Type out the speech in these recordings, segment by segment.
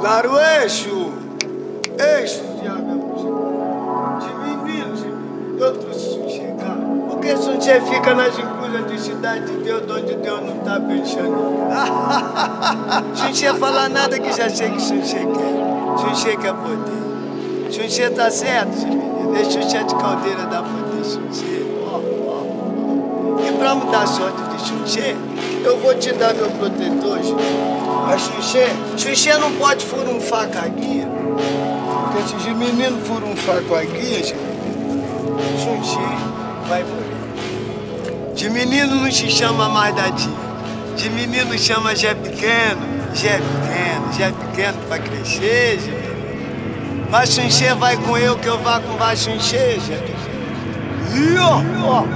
Claro, eixo. Eixo, de água, de outros sujeira. Porque sujeira fica nas encurvas de cidade de Deus, onde Deus não está pensando. Sujeira falar nada que já sei que sujeira quer. Sujeira quer poder. Sujeira tá certo, sujeira. Deixa o de caldeira dar poder, sujeira. E para mudar a sorte de sujeira, eu vou te dar meu protetor, sujeira. Mas Xuxê, Xuxê não pode furar com a guia. Porque se os meninos furunfar com a guia, Xuxê vai morrer. De menino não se chama mais da tia. De menino chama já pequeno, já pequeno, já pequeno pra crescer, já. Baixunchê vai com eu que eu vá com baixunchê, já. Ió, ió,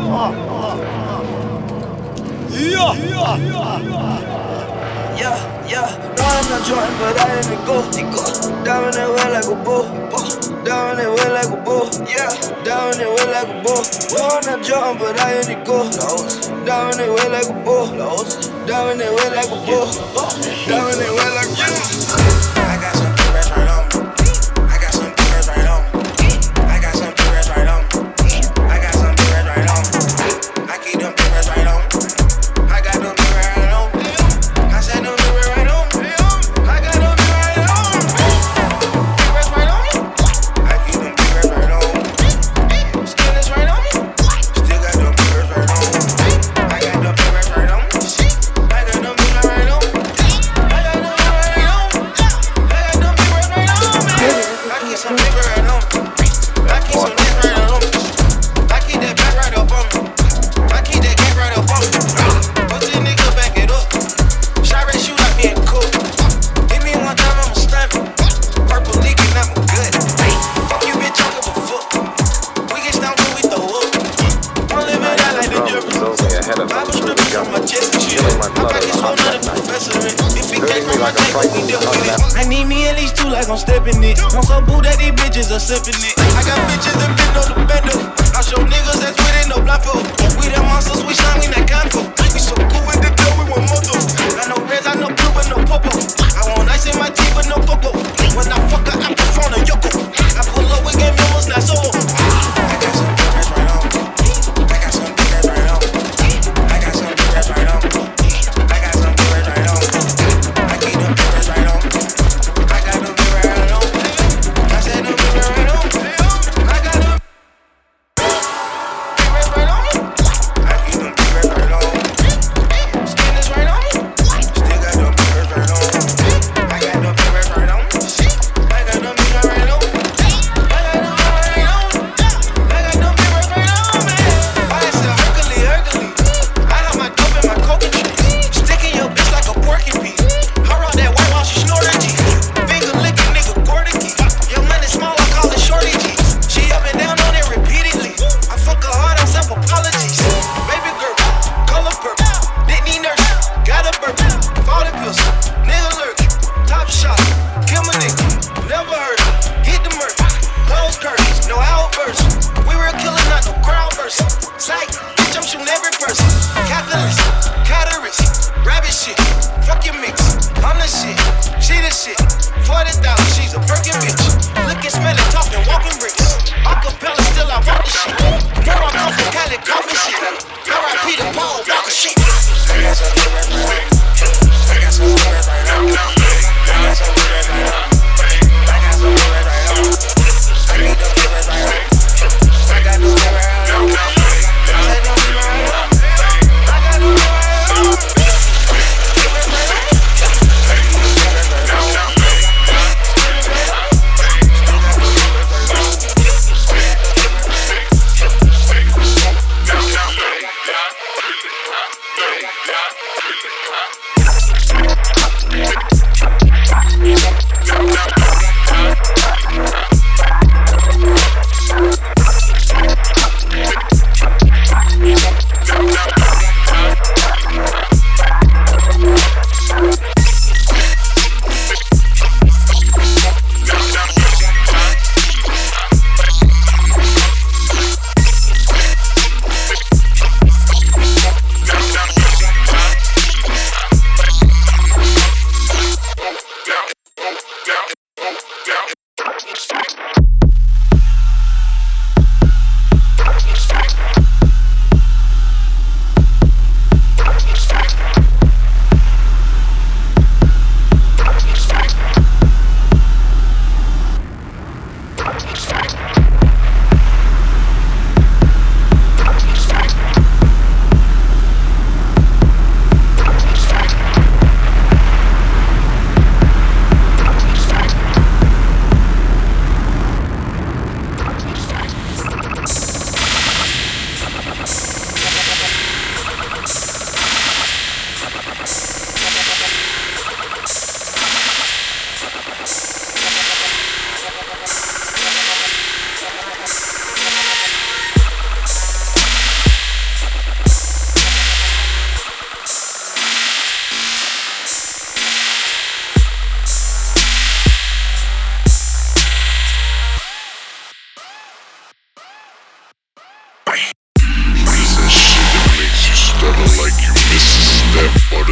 ió, ió, ió, ió. Yeah, yeah, no I'm not Jordan, but I am a go. Down that way like a bull. Down that way like a bull. Yeah, down that way like a bull. No, I'm not Jordan, but I am a go. Down that way like a bull. Down that way like a bull. Down that way like a bull. I'm so these bitches are sipping it. I got bitches that been on the bender.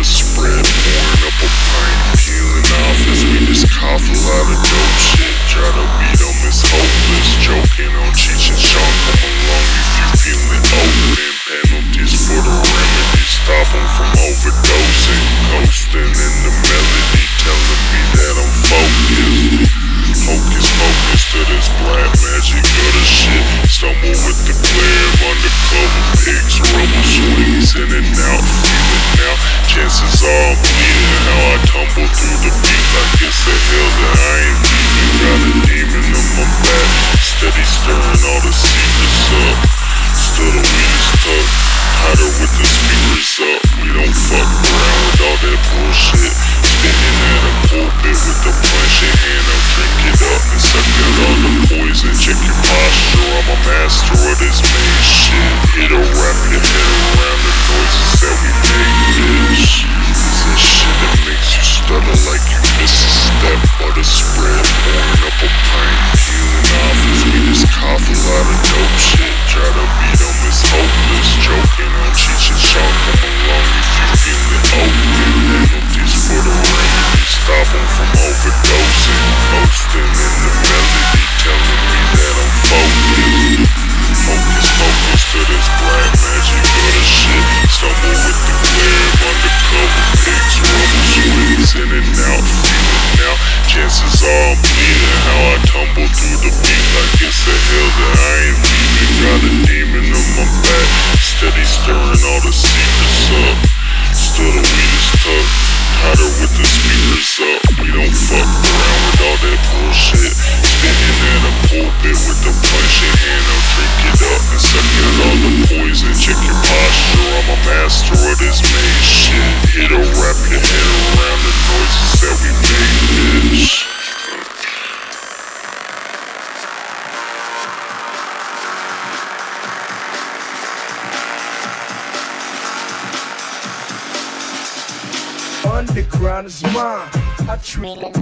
to spread. Up a pint, peeling off as we just cough a lot of dope shit. Try to beat on this hopeless, joking on Cheech and Come along if you feeling open. Penalties for the remedy, stop them from through the I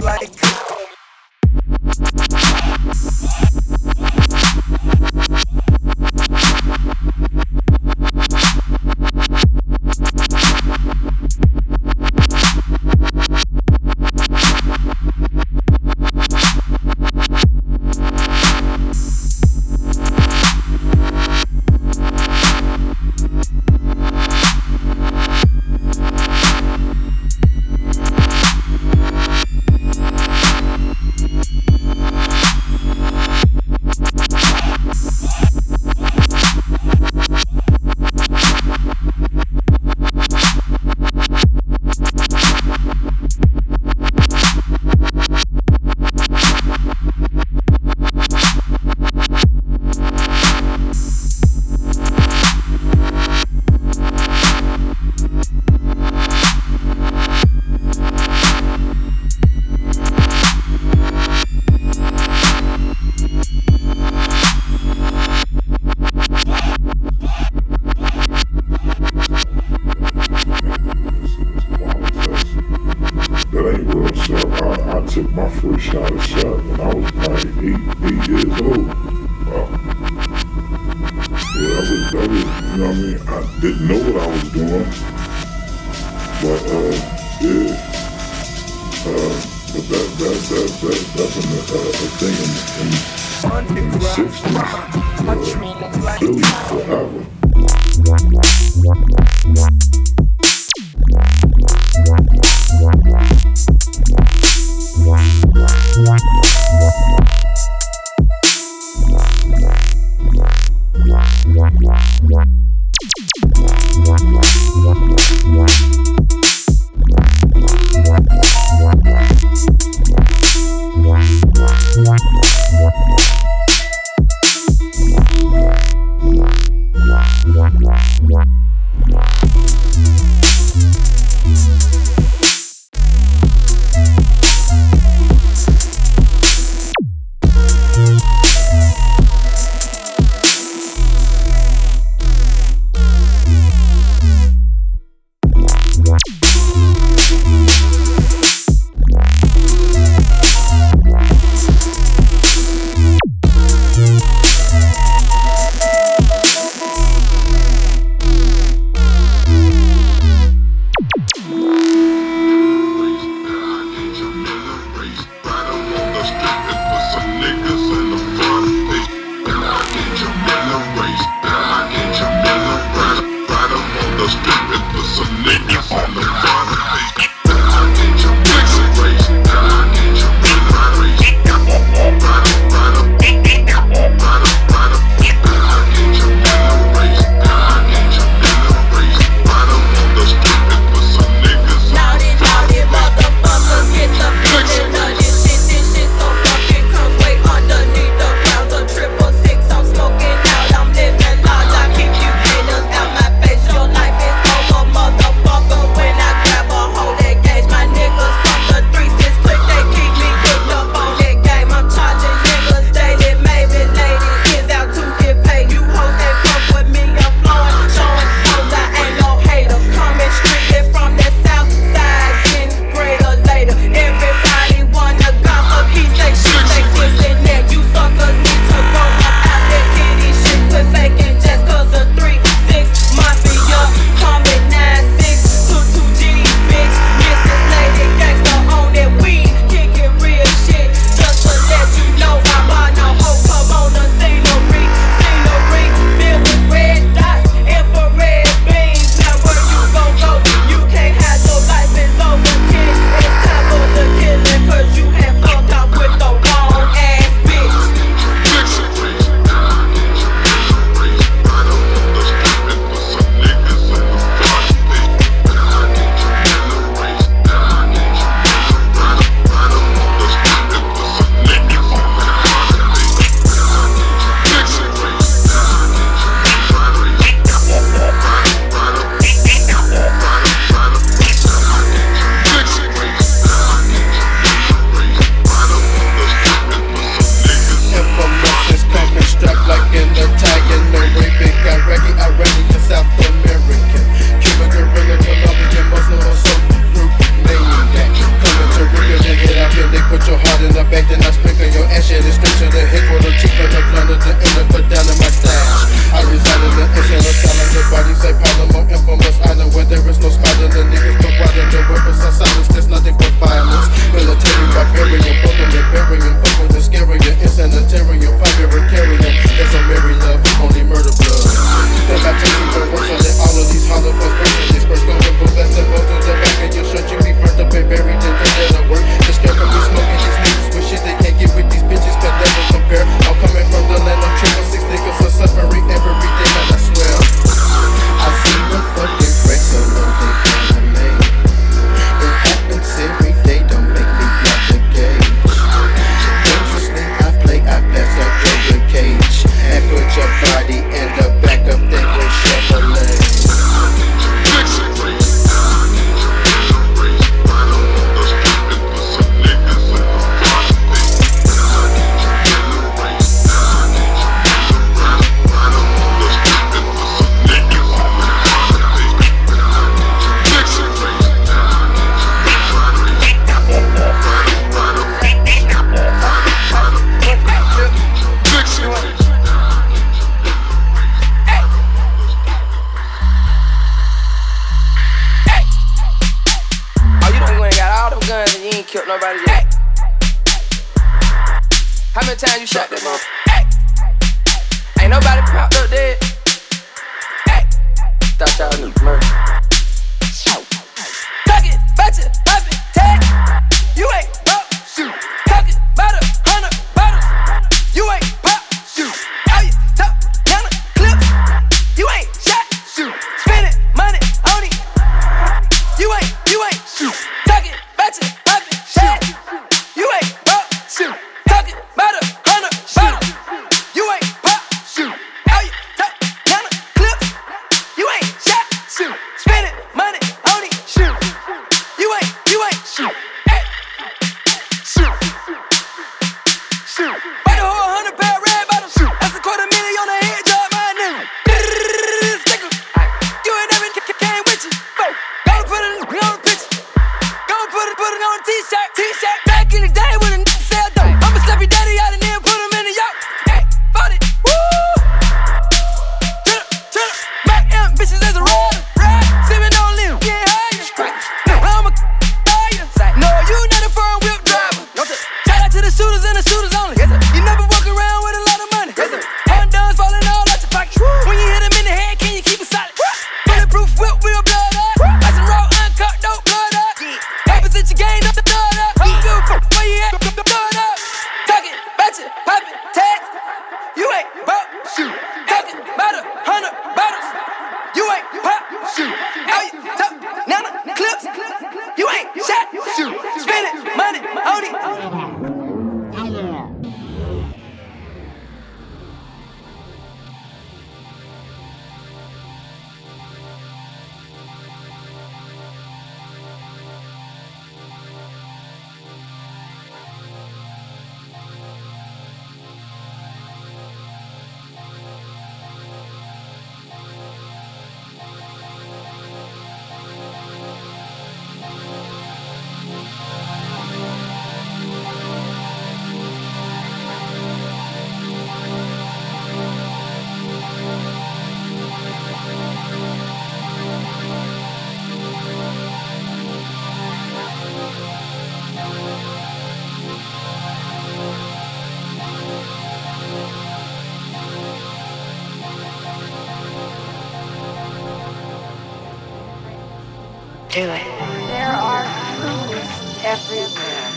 Do it. There are clues everywhere,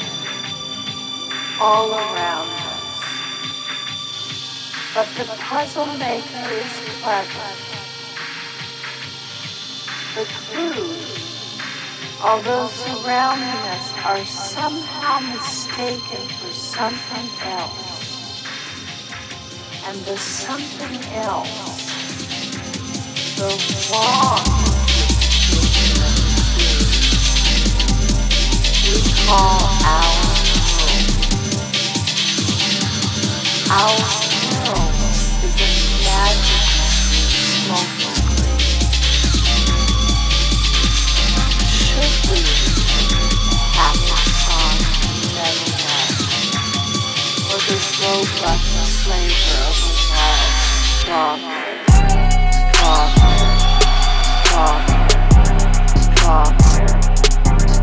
all around us. But the puzzle maker is clever. The clues, although surrounding us, are somehow mistaken for something else. And the something else, the wrong.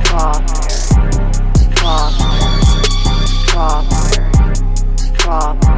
Pop. Strawberry. Strawberry. Strawberry.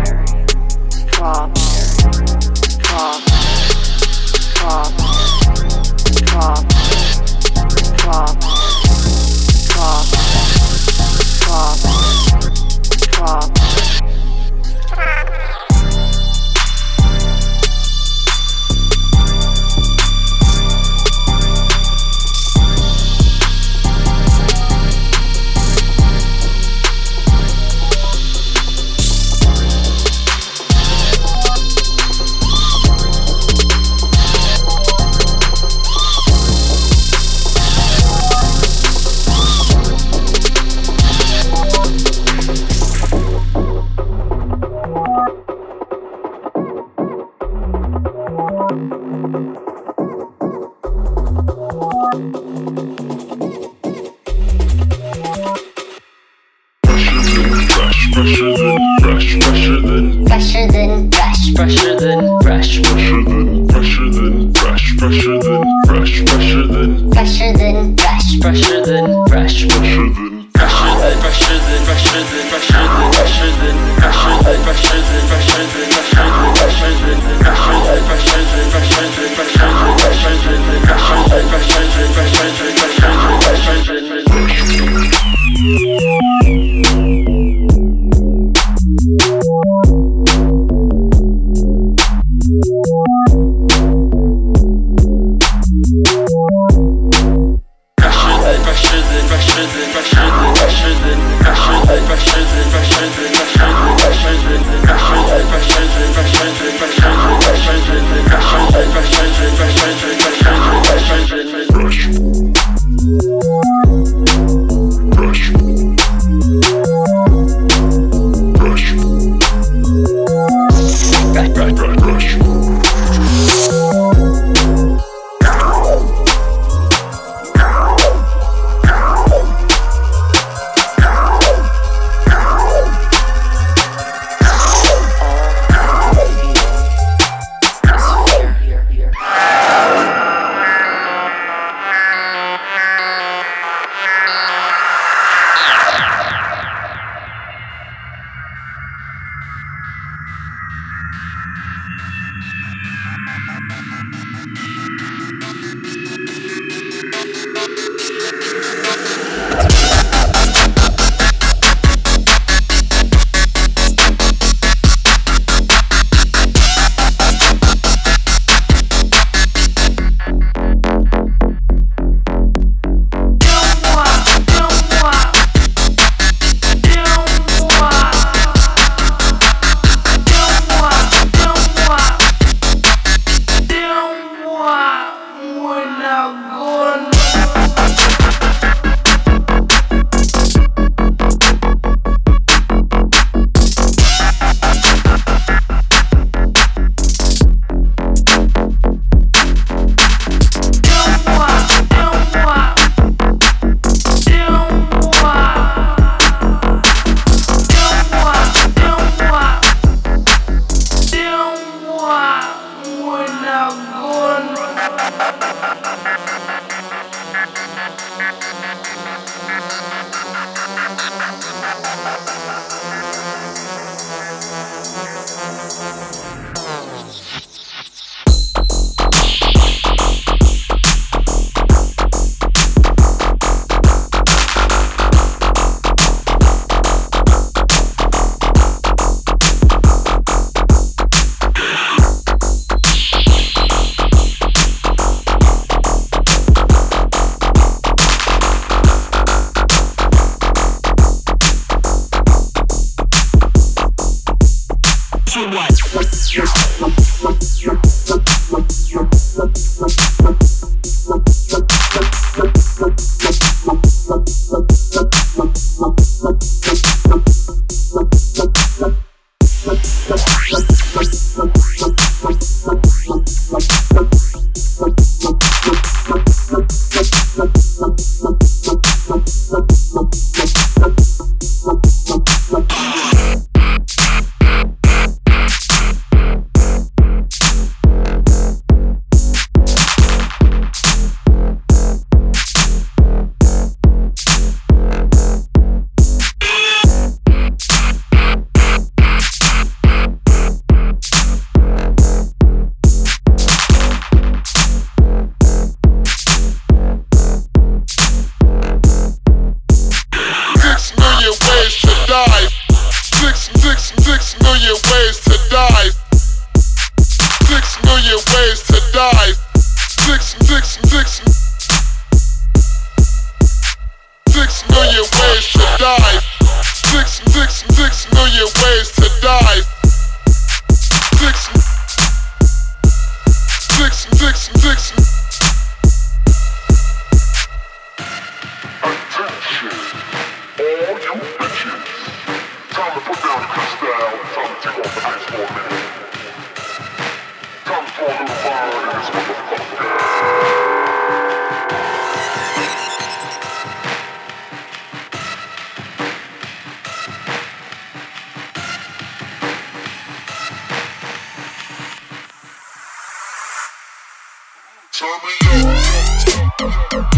Thank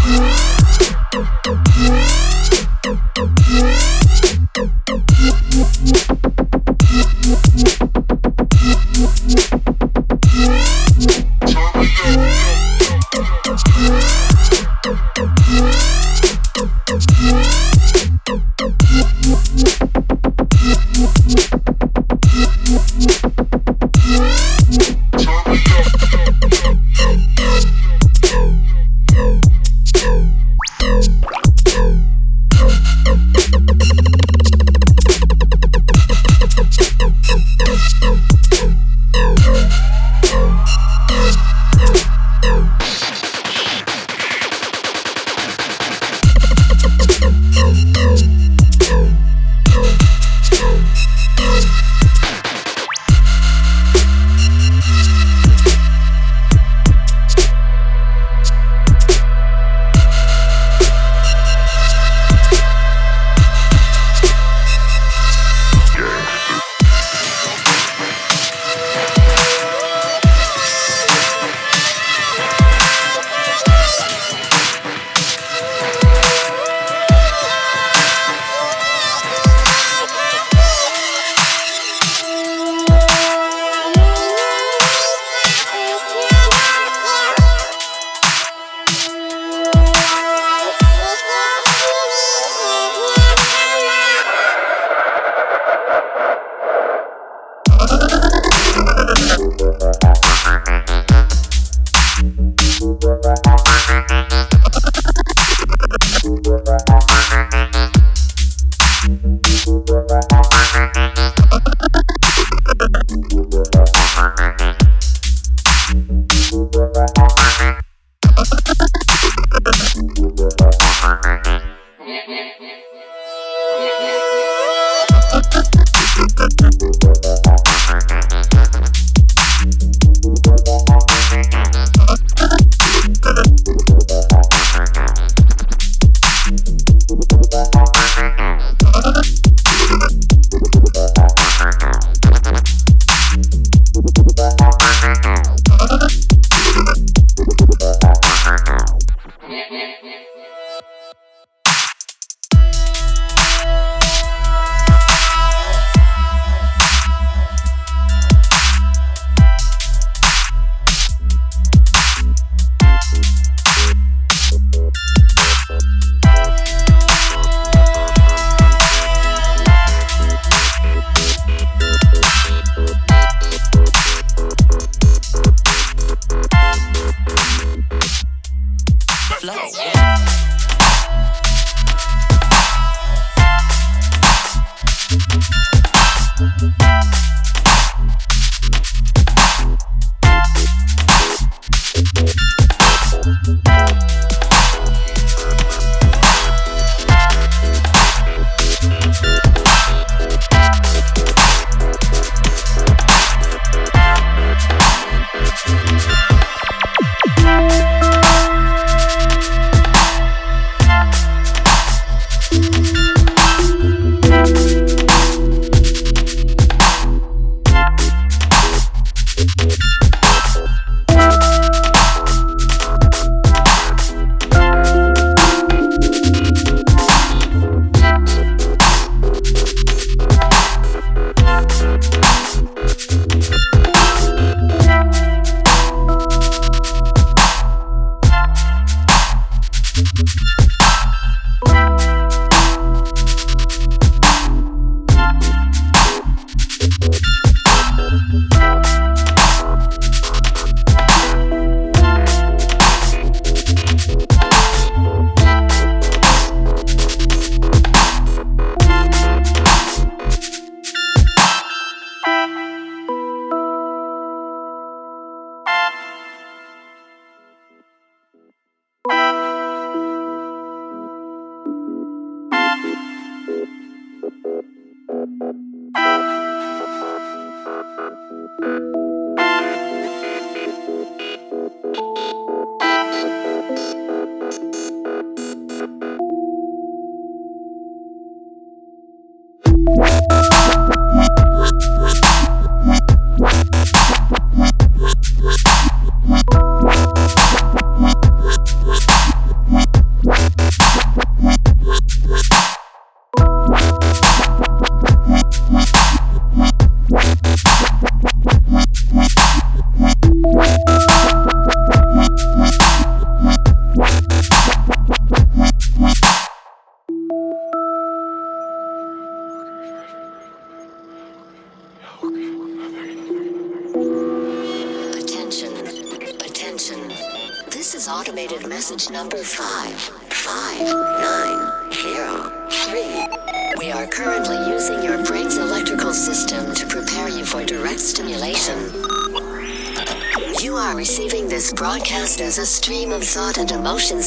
you.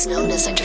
Known as a